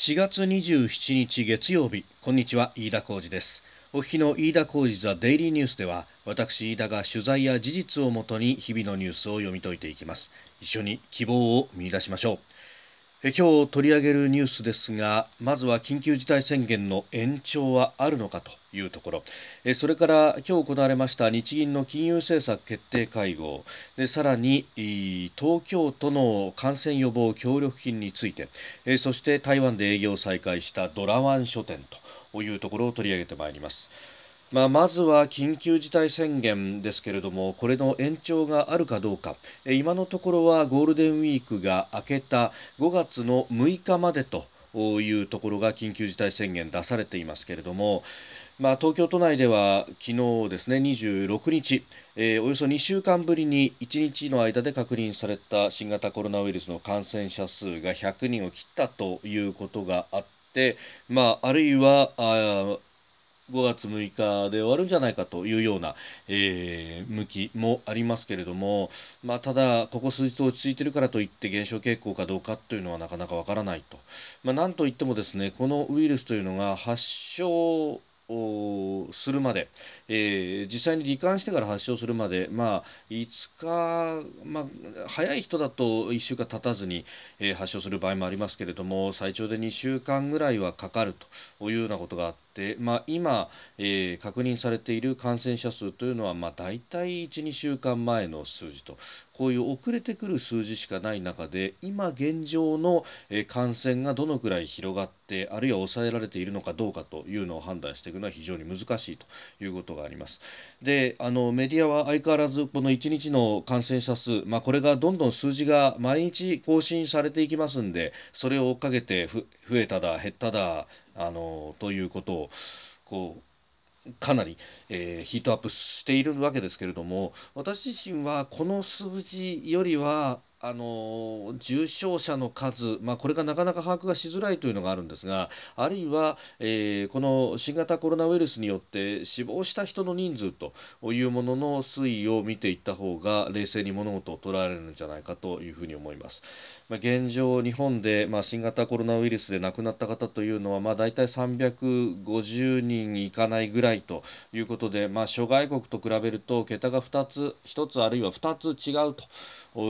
4月27日月曜日。こんにちは飯田浩二です。お聞きの飯田浩二ザデイリーニュースでは私飯田が取材や事実をもとに日々のニュースを読み解いていきます。一緒に希望を見出しましょう。え今日取り上げるニュースですがまずは緊急事態宣言の延長はあるのかというところ。えそれから今日行われました日銀の金融政策決定会合。でさらに東京都の感染予防協力金について。えそして台湾で営業を再開したドラワン書店というところを取り上げてまいります。まあ、まずは緊急事態宣言ですけれども、これの延長があるかどうか、今のところはゴールデンウィークが明けた5月の6日までというところが緊急事態宣言出されていますけれども、まあ、東京都内では昨日ですね26日、えー、およそ2週間ぶりに1日の間で確認された新型コロナウイルスの感染者数が100人を切ったということがあって、まあ、あるいはあ5月6日で終わるんじゃないかというような、えー、向きもありますけれども、まあ、ただ、ここ数日落ち着いているからといって減少傾向かどうかというのはなかなかわからないと、まあ、なんといってもですねこのウイルスというのが発症するまで、えー、実際に罹患してから発症するまで、まあ、5日、まあ、早い人だと1週間経たずに、えー、発症する場合もありますけれども最長で2週間ぐらいはかかるというようなことがあって、まあ、今、えー、確認されている感染者数というのは、まあ、大体1、2週間前の数字とこういう遅れてくる数字しかない中で今現状の、え感染がどのくらい広がってあるいは抑えられているのかどうかというのを判断していくのは非常に難しいということがあります。であのメディアは相変わらずこの1日の感染者数、まあ、これがどんどん数字が毎日更新されていきますんでそれを追っかけて増えただ減っただあのということをこうかなり、えー、ヒートアップしているわけですけれども私自身はこの数字よりはあの重症者の数、まあ、これがなかなか把握がしづらいというのがあるんですがあるいは、えー、この新型コロナウイルスによって死亡した人の人数というものの推移を見ていった方が冷静に物事を捉えられるんじゃないかというふうに思います。まあ、現状、日本で、まあ、新型コロナウイルスで亡くなった方というのは、まあ、大体350人いかないぐらいということで、まあ、諸外国と比べると桁が2つ、1つあるいは2つ違うと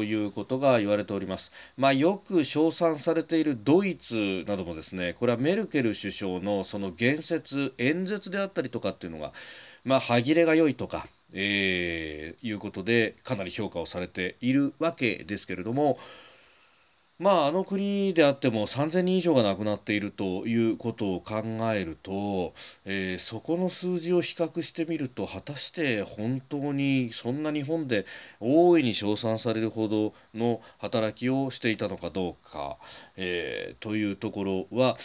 いうことが言われております。まあ、よく称賛されているドイツなどもですね、これはメルケル首相のその言説、演説であったりとかっていうのが、まあ、歯切れが良いとか、えー、いうことでかなり評価をされているわけですけれども、まあ、あの国であっても3000人以上が亡くなっているということを考えると、えー、そこの数字を比較してみると果たして本当にそんな日本で大いに称賛されるほどの働きをしていたのかどうか、えー、というところは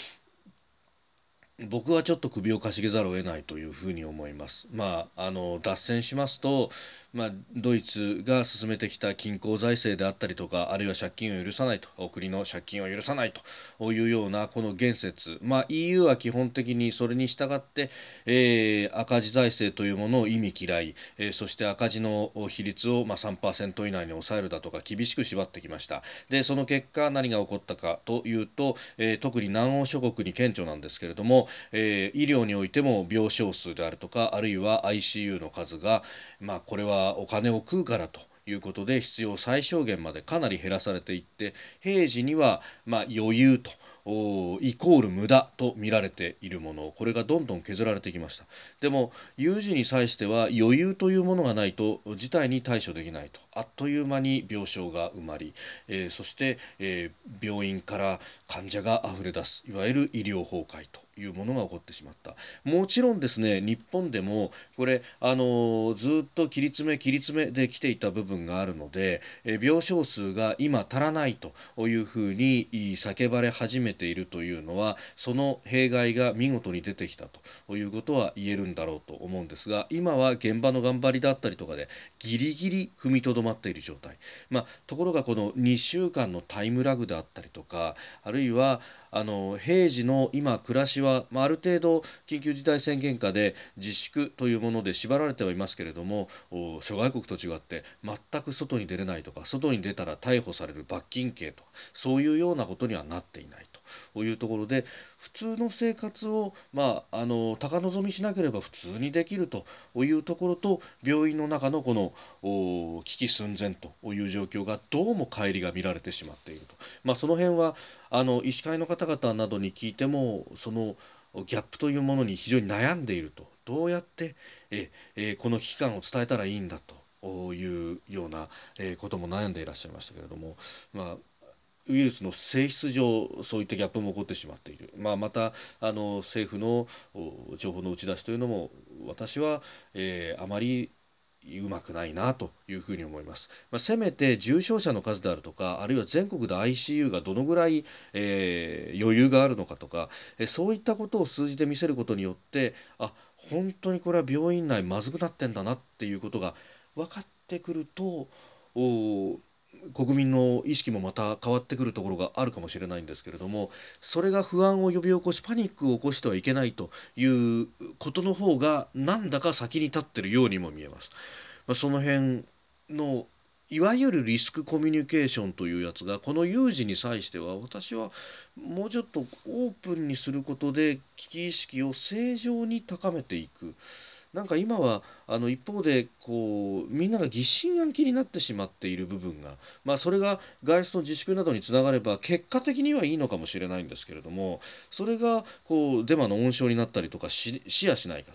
僕はちょっと首をかしげざるを得ないというふうに思います。まあ、あの脱線しますと、まあ、ドイツが進めてきた均衡財政であったりとかあるいは借金を許さないと国の借金を許さないというようなこの言説、まあ、EU は基本的にそれに従って、えー、赤字財政というものを意味嫌い、えー、そして赤字の比率を、まあ、3%以内に抑えるだとか厳しく縛ってきました。でその結果何が起こったかというと、えー、特に南欧諸国に顕著なんですけれども、え、医療においても病床数であるとかあるいは ICU の数が、まあ、これはお金を食うからということで必要最小限までかなり減らされていって平時にはま余裕と。イコール無駄と見られているもの。これがどんどん削られてきました。でも有事に際しては余裕というものがないと事態に対処できないとあっという間に病床が埋まり、えー、そして、えー、病院から患者があふれ出すいわゆる医療崩壊というものが起こってしまった。もちろんですね日本でもこれあのずっと切り詰め切り詰めできていた部分があるのでえ病床数が今足らないというふうに叫ばれ始めているというのはその弊害が見事に出てきたということは言えるんだろうと思うんですが今は現場の頑張りだったりとかでギリギリ踏みとどまっている状態、まあ、ところがこの2週間のタイムラグであったりとかあるいはあの平時の今暮らしは、まあ、ある程度緊急事態宣言下で自粛というもので縛られてはいますけれども諸外国と違って全く外に出れないとか外に出たら逮捕される罰金刑とかそういうようなことにはなっていないと。というところで普通の生活を、まあ、あの高望みしなければ普通にできるというところと病院の中のこの危機寸前という状況がどうも乖離が見られてしまっていると、まあ、その辺はあの医師会の方々などに聞いてもそのギャップというものに非常に悩んでいると。どうやってええこの危機感を伝えたらいいんだというような、ことも悩んでいらっしゃいましたけれども、まあ、ウイルスの性質上そういったギャップも起こってしまっている、まあ、またあの政府の情報の打ち出しというのも私は、えー、あまりうまくないなというふうに思います、まあ、せめて重症者の数であるとかあるいは全国で ICU がどのぐらい、えー、余裕があるのかとか、えー、そういったことを数字で見せることによってあ本当にこれは病院内まずくなってんだなっていうことが分かってくるとお国民の意識もまた変わってくるところがあるかもしれないんですけれどもそれが不安を呼び起こしパニックを起こしてはいけないということの方がなんだか先に立ってるようにも見えます。まあ、その辺のいわゆるリスクコミュニケーションというやつがこの有事に際しては私はもうちょっとオープンにすることで危機意識を正常に高めていく。なんか今はあの一方でこうみんなが疑心暗鬼になってしまっている部分が、まあ、それが外出の自粛などにつながれば結果的にはいいのかもしれないんですけれどもそれがこうデマの温床になったりとかしやしないか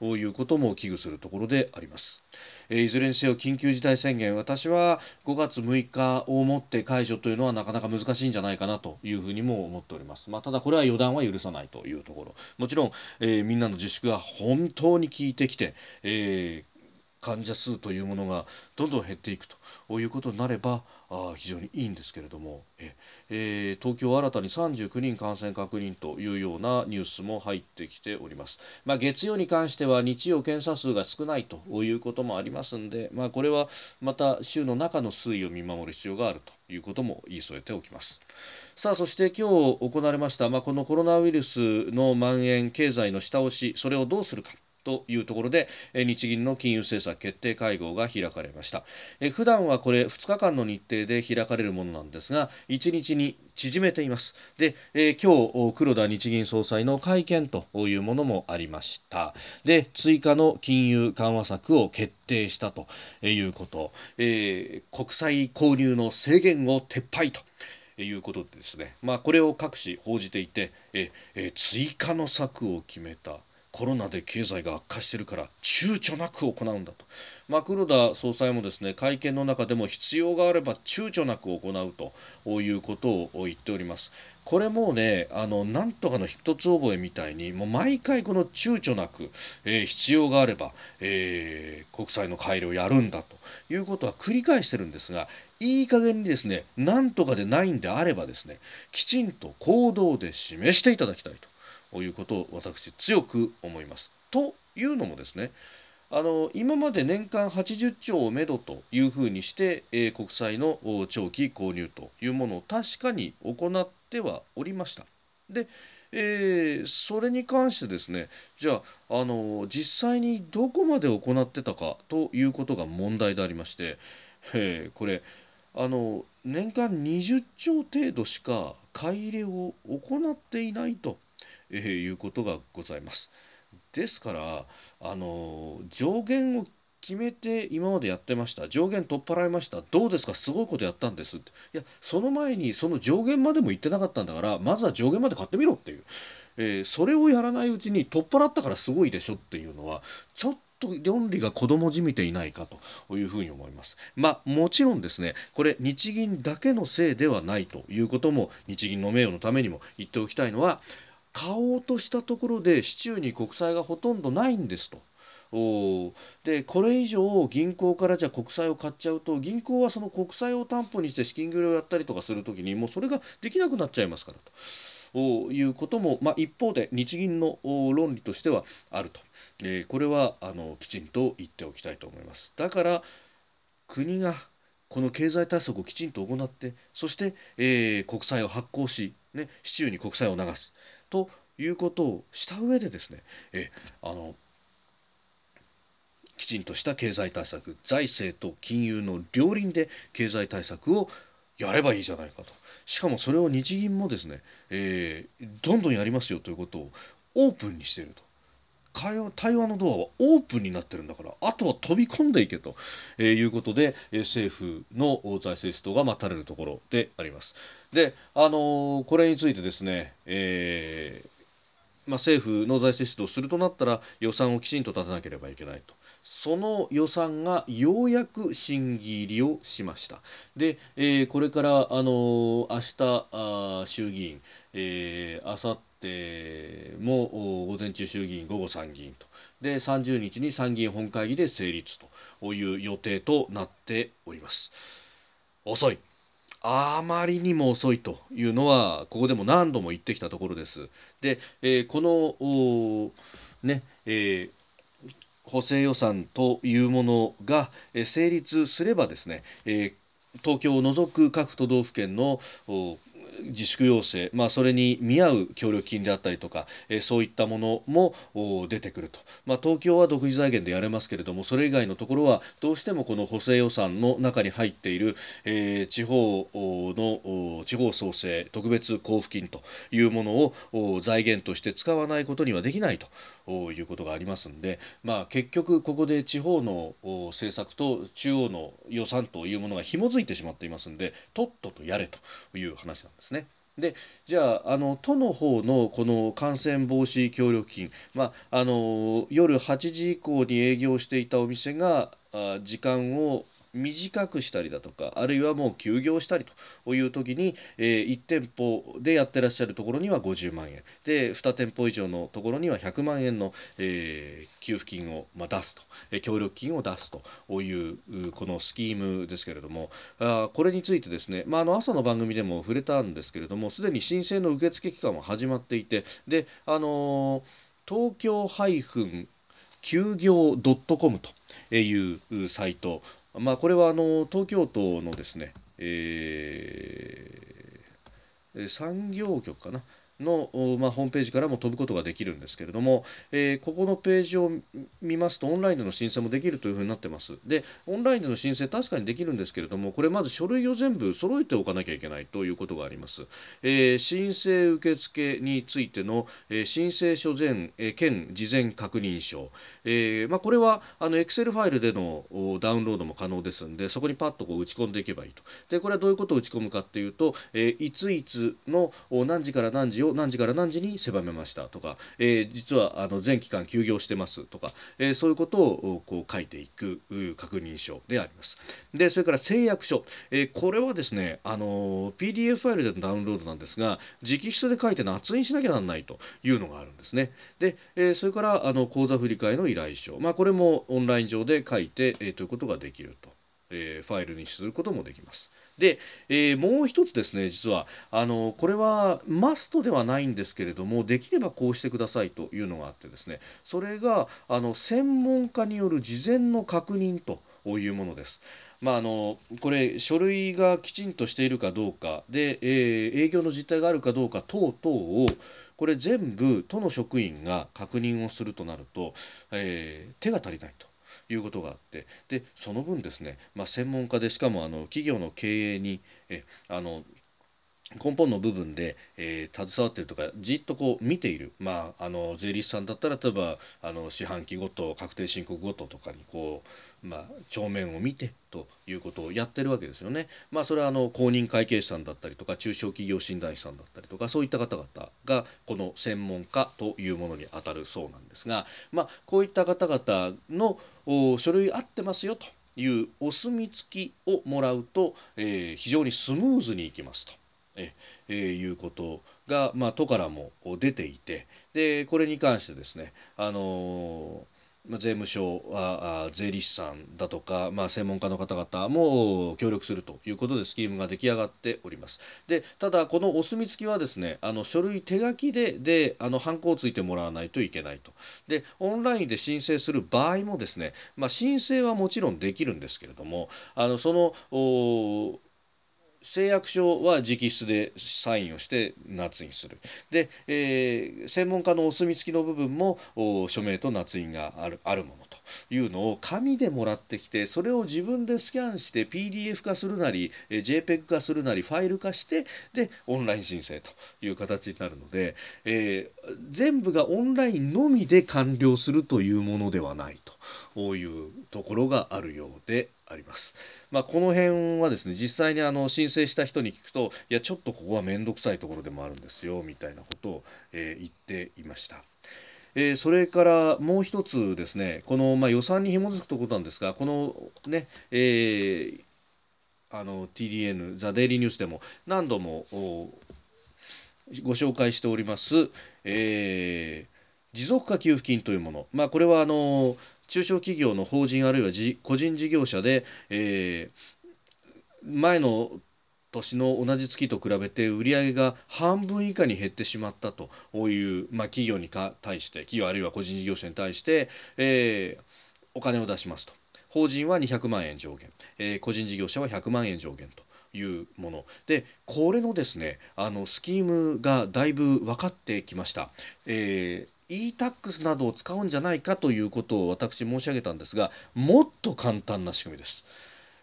ということも危惧するところであります。えいずれにせよ緊急事態宣言私は5月6日をもって解除というのはなかなか難しいんじゃないかなというふうにも思っております、まあ、ただこれは予断は許さないというところ。もちろん、えー、みんなの自粛が本当に効いてきて、えー患者数というものがどんどん減っていくということになればあ非常にいいんですけれども。え、えー、東京新たに39人感染確認というようなニュースも入ってきております、まあ、月曜に関しては日曜検査数が少ないということもありますんで、まあ、これはまた週の中の推移を見守る必要があるということも言い添えておきます。さあそして今日行われました、まあ、このコロナウイルスの蔓延経済の下押しそれをどうするか。というところで日銀の金融政策決定会合が開かれました。普段はこれ2日間の日程で開かれるものなんですが1日に縮めています。で、え今日黒田日銀総裁の会見というものもありました。で追加の金融緩和策を決定したということ、えー、国債購入の制限を撤廃と。いうことでですね、まあ、これを各紙報じていてえ、え追加の策を決めた。コロナで経済が悪化してるから躊躇なく行うんだと、まあ、黒田総裁もですね会見の中でも必要があれば躊躇なく行うということを言っております。これもねあのなんとかの一つ覚えみたいにもう毎回この躊躇なく、えー、必要があれば、えー、国債の改良をやるんだということは繰り返してるんですがいい加減にですねなんとかでないんであればですねきちんと行動で示していただきたいと。いうことを私強く思います。というのもですねあの今まで年間80兆をめどというふうにして、えー、国債の長期購入というものを確かに行ってはおりました。で、えー、それに関してですねじゃああの実際にどこまで行ってたかということが問題でありまして、えー、これあの年間20兆程度しか買い入れを行っていないとえー、いうことがございます。ですからあの上限を決めて今までやってました。上限取っ払いました。どうですか？すごいことやったんですって。いやその前にその上限までも言ってなかったんだからまずは上限まで買ってみろっていう、えー、それをやらないうちに取っ払ったからすごいでしょっていうのはちょっと論理が子供じみていないかというふうに思います。まあもちろんですねこれ日銀だけのせいではないということも日銀の名誉のためにも言っておきたいのは買おうとしたところで市中に国債がほとんどないんですと。おでこれ以上銀行からじゃ国債を買っちゃうと銀行はその国債を担保にして資金繰りをやったりとかする時にもうそれができなくなっちゃいますからと。いうことも、まあ、一方で日銀の論理としてはあると、えー、これはあのきちんと言っておきたいと思います。だから国がこの経済対策をきちんと行ってそして、えー、国債を発行し、ね、市中に国債を流す。ということをした上でですねえあのきちんとした経済対策財政と金融の両輪で経済対策をやればいいじゃないかとしかもそれを日銀もですね、えー、どんどんやりますよということをオープンにしていると。会話対話のドアはオープンになってるんだからあとは飛び込んでいけと、えー、いうことで、え、政府の財政出動が待たれるところであります。で、あのー、これについてですね、えまあ、政府の財政出動するとなったら予算をきちんと立てなければいけないとその予算がようやく審議入りをしましたで、えー、これからあの明日あ衆議院、えー、あさっても午前中衆議院午後参議院と。で30日に参議院本会議で成立という予定となっております。遅い。あまりにも遅いというのはここでも何度も言ってきたところです。で、えー、このね、えー、補正予算というものが成立すればですね、えー、東京を除く各都道府県の自粛要請、まあ、それに見合う協力金であったりとか、えー、そういったものも出てくると、まあ、東京は独自財源でやれますけれどもそれ以外のところはどうしてもこの補正予算の中に入っている、えー、地方の地方創生特別交付金というものを財源として使わないことにはできないと。いうことがありますんで、まあ、結局ここで地方の政策と中央の予算というものが紐づいてしまっていますんでとっととやれという話なんです。ですね。でじゃああの都の方のこの感染防止協力金、まあ、あの夜8時以降に営業していたお店があ時間を短くしたりだとかあるいはもう休業したりという時に、えー、1店舗でやってらっしゃるところには50万円。で2店舗以上のところには100万円の、えー、給付金を、まあ、出すと、えー、協力金を出すと。いうこのスキームですけれども。あこれについてですね、まあ、あの朝の番組でも触れたんですけれどもすでに申請の受付期間は始まっていて。であの東京休業 .com というサイトまあ、これはあの東京都のですね、えー、産業局かな。の、まあ、ホームページからも飛ぶことができるんですけれども、えー、ここのページを見ますとオンラインでの申請もできるというふうになってます。でオンラインでの申請確かにできるんですけれどもこれまず書類を全部揃えておかなきゃいけないということがあります、えー、申請受付についての、えー、申請書前、えー、兼事前確認書、えーまあ、これはあの Excel ファイルでのダウンロードも可能ですんでそこにパッとこう打ち込んでいけばいいと。でこれはどういうことを打ち込むかっていうと、えー、いついつの何時から何時を何時から何時に狭めましたとか、えー、実はあの全期間休業してますとか、えー、そういうことをこう書いていく確認書であります。でそれから誓約書、え、これはですねあの PDF ファイルでのダウンロードなんですが直筆で書いて捺印しなきゃなんないというのがあるんですね。で、え、それからあの口座振替の依頼書、まあ、これもオンライン上で書いて、え、ということができると、え、ファイルにすることもできます。で、えー、もう一つですね実はあのこれはマストではないんですけれどもできればこうしてくださいというのがあってですねそれがあの専門家による事前の確認というものです。まあ、あのこれ書類がきちんとしているかどうかで、えー、営業の実態があるかどうか等々をこれ全部都の職員が確認をするとなると、えー、手が足りないと。いうことがあってでその分ですね、まあ、専門家でしかもあの企業の経営にえあの根本の部分で、えー、携わっているとかじっとこう見ている、まあ、あの税理士さんだったら例えばあの四半期ごと確定申告ごととかにこう、まあ、帳面を見てということをやってるわけですよね。まあ、それはあの公認会計士さんだったりとか中小企業診断士さんだったりとかそういった方々がこの専門家というものにあたるそうなんですが、まあ、こういった方々の書類合ってますよというお墨付きをもらうと、えー、非常にスムーズにいきますと。ええいうことが、まあ、都からも出ていてでこれに関してですね、あのま、税務署は税理士さんだとか、まあ、専門家の方々も協力するということでスキームが出来上がっております。でただこのお墨付きはですねあの書類手書きでであのハンコをついてもらわないといけないと。でオンラインで申請する場合もですね、まあ、申請はもちろんできるんですけれどもあのその誓約書は直筆でサインをして捺印する。で、えー、専門家のお墨付きの部分も署名と捺印があるあるものと。いうのを紙でもらってきてそれを自分でスキャンして PDF 化するなり JPEG 化するなりファイル化してでオンライン申請という形になるので、えー、全部がオンラインのみで完了するというものではないというところがあるようであります。まあ、この辺はですね実際にあの申請した人に聞くといやちょっとここは面倒くさいところでもあるんですよみたいなことを、えー、言っていました。えー、それからもう一つですねこの、まあ、予算に紐づくということなんですがこのね、えー、あの TDN ザ・デイリーニュースでも何度もご紹介しております、えー、持続化給付金というもの、まあ、これはあの中小企業の法人あるいは個人事業者で、えー、前の年の同じ月と比べて売上が半分以下に減ってしまったという、まあ、企業に対して企業あるいは個人事業者に対して、えー、お金を出しますと法人は200万円上限、えー、個人事業者は100万円上限というものでこれのですねあのスキームがだいぶ分かってきました。えー e-tax などを使うんじゃないかということを私申し上げたんですがもっと簡単な仕組みです。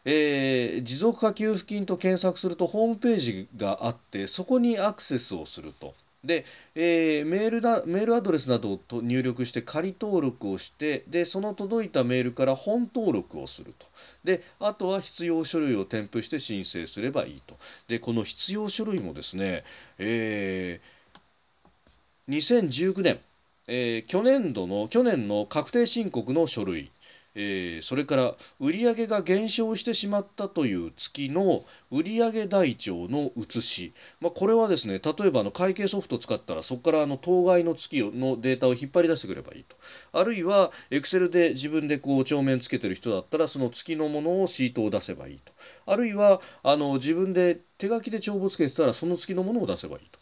えー、持続化給付金と検索するとホームページがあってそこにアクセスをすると。で、えー、メールだメールアドレスなどを入力して仮登録をしてでその届いたメールから本登録をするとであとは必要書類を添付して申請すればいいとでこの必要書類もですね、えー、2019年、えー、去年度の去年の確定申告の書類えー、それから売上が減少してしまったという月の売上台帳の写し、まあ、これはですね例えばあの会計ソフトを使ったらそこからあの当該の月のデータを引っ張り出してくればいいと。あるいは Excel で自分でこう帳面つけてる人だったらその月のものをシートを出せばいいと。あるいはあの自分で手書きで帳簿つけてたらその月のものを出せばいいと。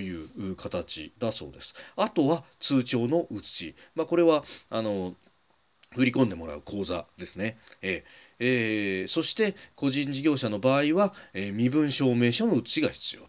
いう形だそうです。あとは通帳の写し、まあ、これはあの振り込んでもらう口座ですね。えーえー、そして個人事業者の場合は、えー、身分証明書の写しが必要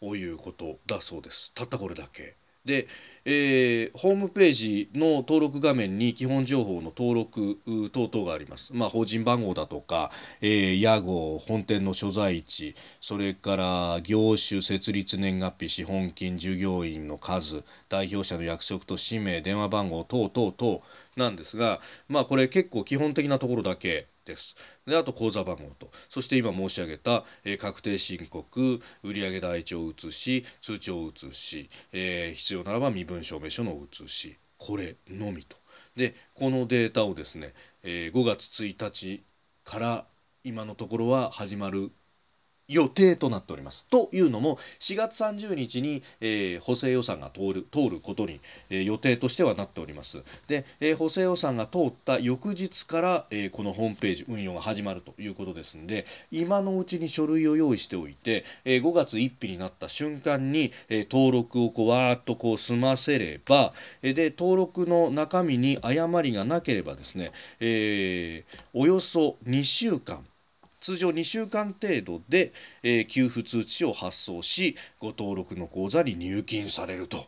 ということだそうです。たったこれだけ。で、えー、ホームページの登録画面に基本情報の登録等々があります。まあ、法人番号だとか、えー、屋号、本店の所在地、それから業種、設立年月日、資本金、従業員の数、代表者の役職と氏名、電話番号等々々なんですが、まあ、これ結構基本的なところだけです。であと口座番号とそして今申し上げた、えー、確定申告売上台帳を移し通帳移し、えー、必要ならば身分証明書の写しこれのみと。でこのデータをですね、えー、5月1日から今のところは始まる予定となっております。というのも4月30日に、えー、補正予算が通る通ることに、えー、予定としてはなっております。で、えー、補正予算が通った翌日から、えこのホームページ運用が始まるということですので今のうちに書類を用意しておいて、え5月1日になった瞬間に、え登録をこうわーっとこう済ませれば、えで登録の中身に誤りがなければですね、えおよそ2週間通常2週間程度で、えー、給付通知を発送しご登録の口座に入金されると。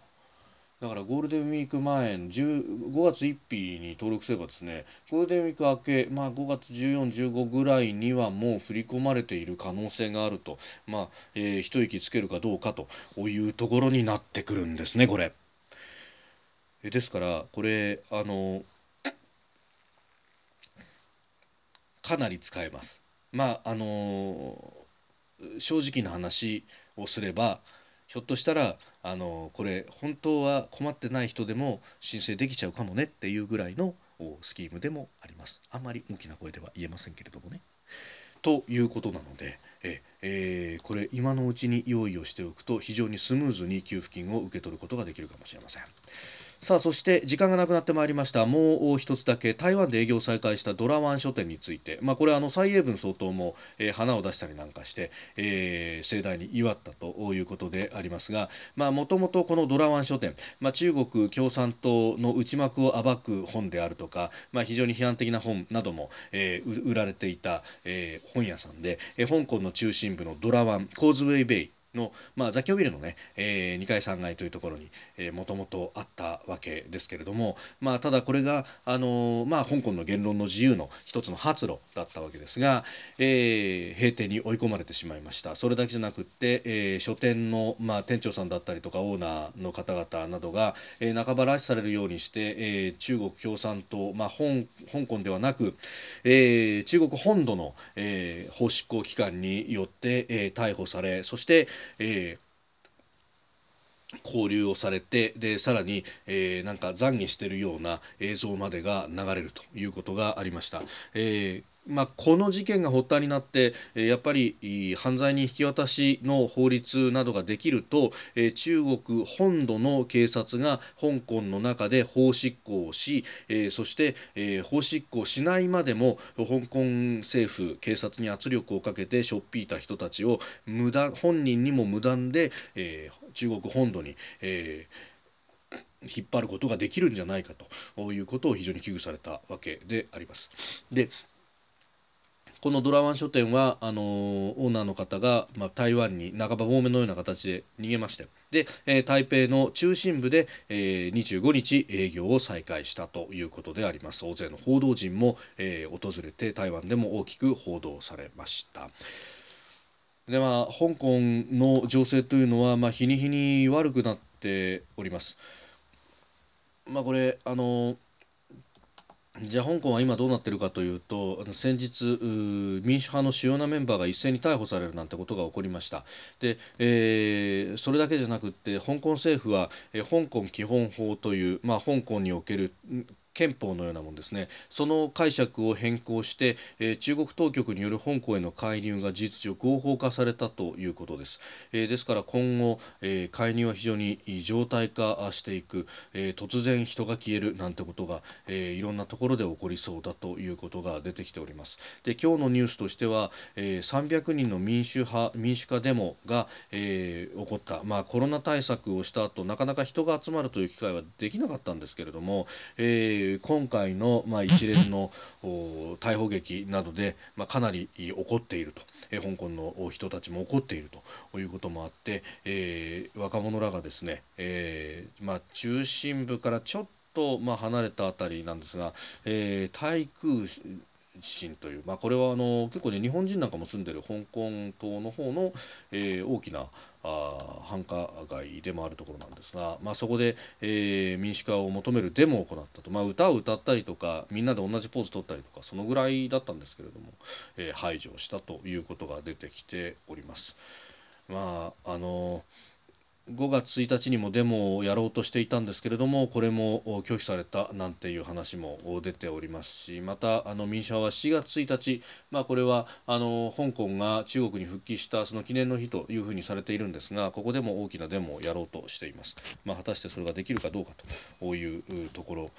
だからゴールデンウィーク前の5月1日に登録すればですねゴールデンウィーク明け、まあ、5月14、15ぐらいにはもう振り込まれている可能性があると、まあえー、一息つけるかどうかというところになってくるんですね、これ。えですからこれあのかなり使えます。まああのー、正直な話をすればひょっとしたら、あのー、これ本当は困ってない人でも申請できちゃうかもねっていうぐらいのスキームでもあります。あんまり大きな声では言えませんけれどもね。ということなので、ええー、これ今のうちに用意をしておくと非常にスムーズに給付金を受け取ることができるかもしれません。さあそして時間がなくなってまいりました。もう一つだけ台湾で営業再開したドラワン書店について、まあ、これあの蔡英文総統も、えー、花を出したりなんかして、えー、盛大に祝ったということでありますが。もともとこのドラワン書店、まあ、中国共産党の内幕を暴く本であるとか、まあ、非常に批判的な本なども、えー、売られていた、えー、本屋さんで、えー、香港の中心部のドラワンコーズウェイベイの、まあ、雑居ビルのね、えー、2階3階というところにもともとあったわけですけれども、まあ、ただこれが、あのー、まあ、香港の言論の自由の一つの発露だったわけですが、えー、閉店に追い込まれてしまいました。それだけじゃなくって、えー、書店の、まあ、店長さんだったりとかオーナーの方々などが、えー、半ば拉致されるようにして、えー、中国共産党、まあ、香港ではなく、えー、中国本土の、えー、法執行機関によって、えー、逮捕されそして、えー交流をされてでさらに、えー、なんか懺悔しているような映像までが流れるということがありました。えーまあ、この事件が発端になってやっぱり犯罪人引き渡しの法律などができると中国本土の警察が香港の中で法執行をしそして法執行しないまでも香港政府警察に圧力をかけてしょっぴいた人たちを無断本人にも無断で中国本土に、えー、引っ張ることができるんじゃないかということを非常に危惧されたわけであります。でこのドラワン書店はあのオーナーの方が、まあ、台湾に半ば亡命のような形で逃げましてで、えー、台北の中心部で、えー、25日営業を再開したということであります大勢の報道陣も、えー、訪れて台湾でも大きく報道されました。でまあ、香港の情勢というのは、まあ、日に日に悪くなっております。まあ、これあのじゃあ香港は今どうなってるかというと先日民主派の主要なメンバーが一斉に逮捕されるなんてことが起こりました。で、えー、それだけじゃなくって香港政府は、え香港基本法という、まあ、香港における憲法のようなものですね。その解釈を変更して、えー、中国当局による香港への介入が事実上合法化されたということです、えー、ですから今後、えー、介入は非常に常態化していく、え突然人が消えるなんてことが、えいろんなところで起こりそうだということが出てきております。で今日のニュースとしては、え300人の民主派民主化デモが、え起こった、まあ、コロナ対策をした後なかなか人が集まるという機会はできなかったんですけれども、えー今回の、まあ、一連の 逮捕劇などで、まあ、かなり怒っていると、えー、香港の人たちも怒っているということもあって、えー、若者らがですね、えーまあ、中心部からちょっと、まあ、離れた辺りなんですが、えー、対空神という、まあ、これはあの結構ね日本人なんかも住んでる香港島の方の、えー、大きなあ繁華街でもあるところなんですが、まあ、そこで、えー、民主化を求めるデモを行ったと、まあ、歌を歌ったりとかみんなで同じポーズ取ったりとかそのぐらいだったんですけれども、えー、排除したということが出てきております。まああのー5月1日にもデモをやろうとしていたんですけれどもこれも拒否されたなんていう話も出ておりますしまたあの民主派は4月1日、まあ、これはあの香港が中国に復帰したその記念の日というふうにされているんですがここでも大きなデモをやろうとしています。まあ、果たしてそれができるかどうかというところ、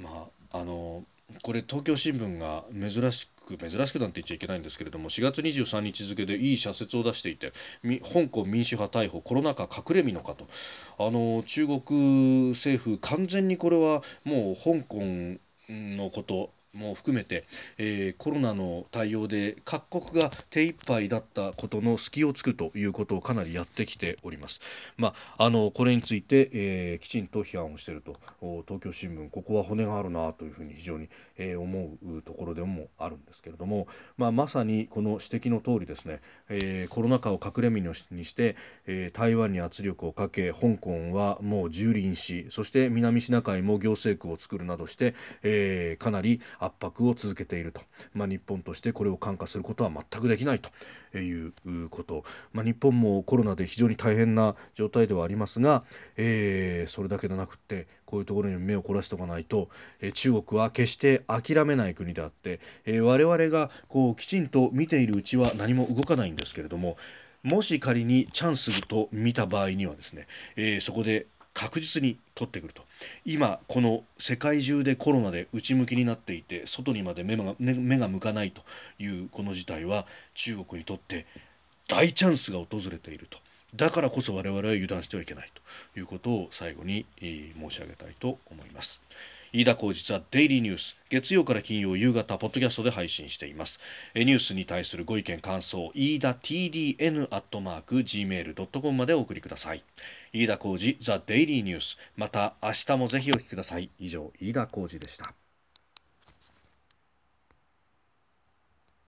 まあ、あのこれ東京新聞が珍しく珍しくなんて言っちゃいけないんですけれども4月23日付でいい社説を出していて香港民主派逮捕コロナ禍隠れみのかとあの中国政府完全にこれはもう香港のことも含めて、えー、コロナの対応で各国が手一杯だったことの隙をつくということをかなりやってきております。まあ、あのこれについて、えー、きちんと批判をしていると東京新聞ここは骨があるなというふうに非常に、えー、思うところでもあるんですけれども、まあ、まさにこの指摘の通りですね、えー、コロナ禍を隠れみにして、えー、台湾に圧力をかけ香港はもう蹂躙しそして南シナ海も行政区を作るなどして、え、かなり圧迫を続けていると、まあ、日本としてこれを看過することは全くできないということ、まあ、日本もコロナで非常に大変な状態ではありますが、え、それだけでなくってこういうところに目を凝らしておかないと、え、中国は決して諦めない国であって、え、我々がこうきちんと見ているうちは何も動かないんですけれどももし仮にチャンスと見た場合にはですね、え、そこで確実に取ってくると。今この世界中でコロナで内向きになっていて外にまで目が目が向かないというこの事態は中国にとって大チャンスが訪れていると。だからこそ我々は油断してはいけないということを最後に申し上げたいと思います。飯田浩二ザデイリーニュース月曜から金曜夕方ポッドキャストで配信しています。ニュースに対するご意見感想飯田 TDN アットマーク gmail.com までお送りください。飯田浩二ザデイリーニュースまた明日もぜひお聞きください。以上飯田浩二でした。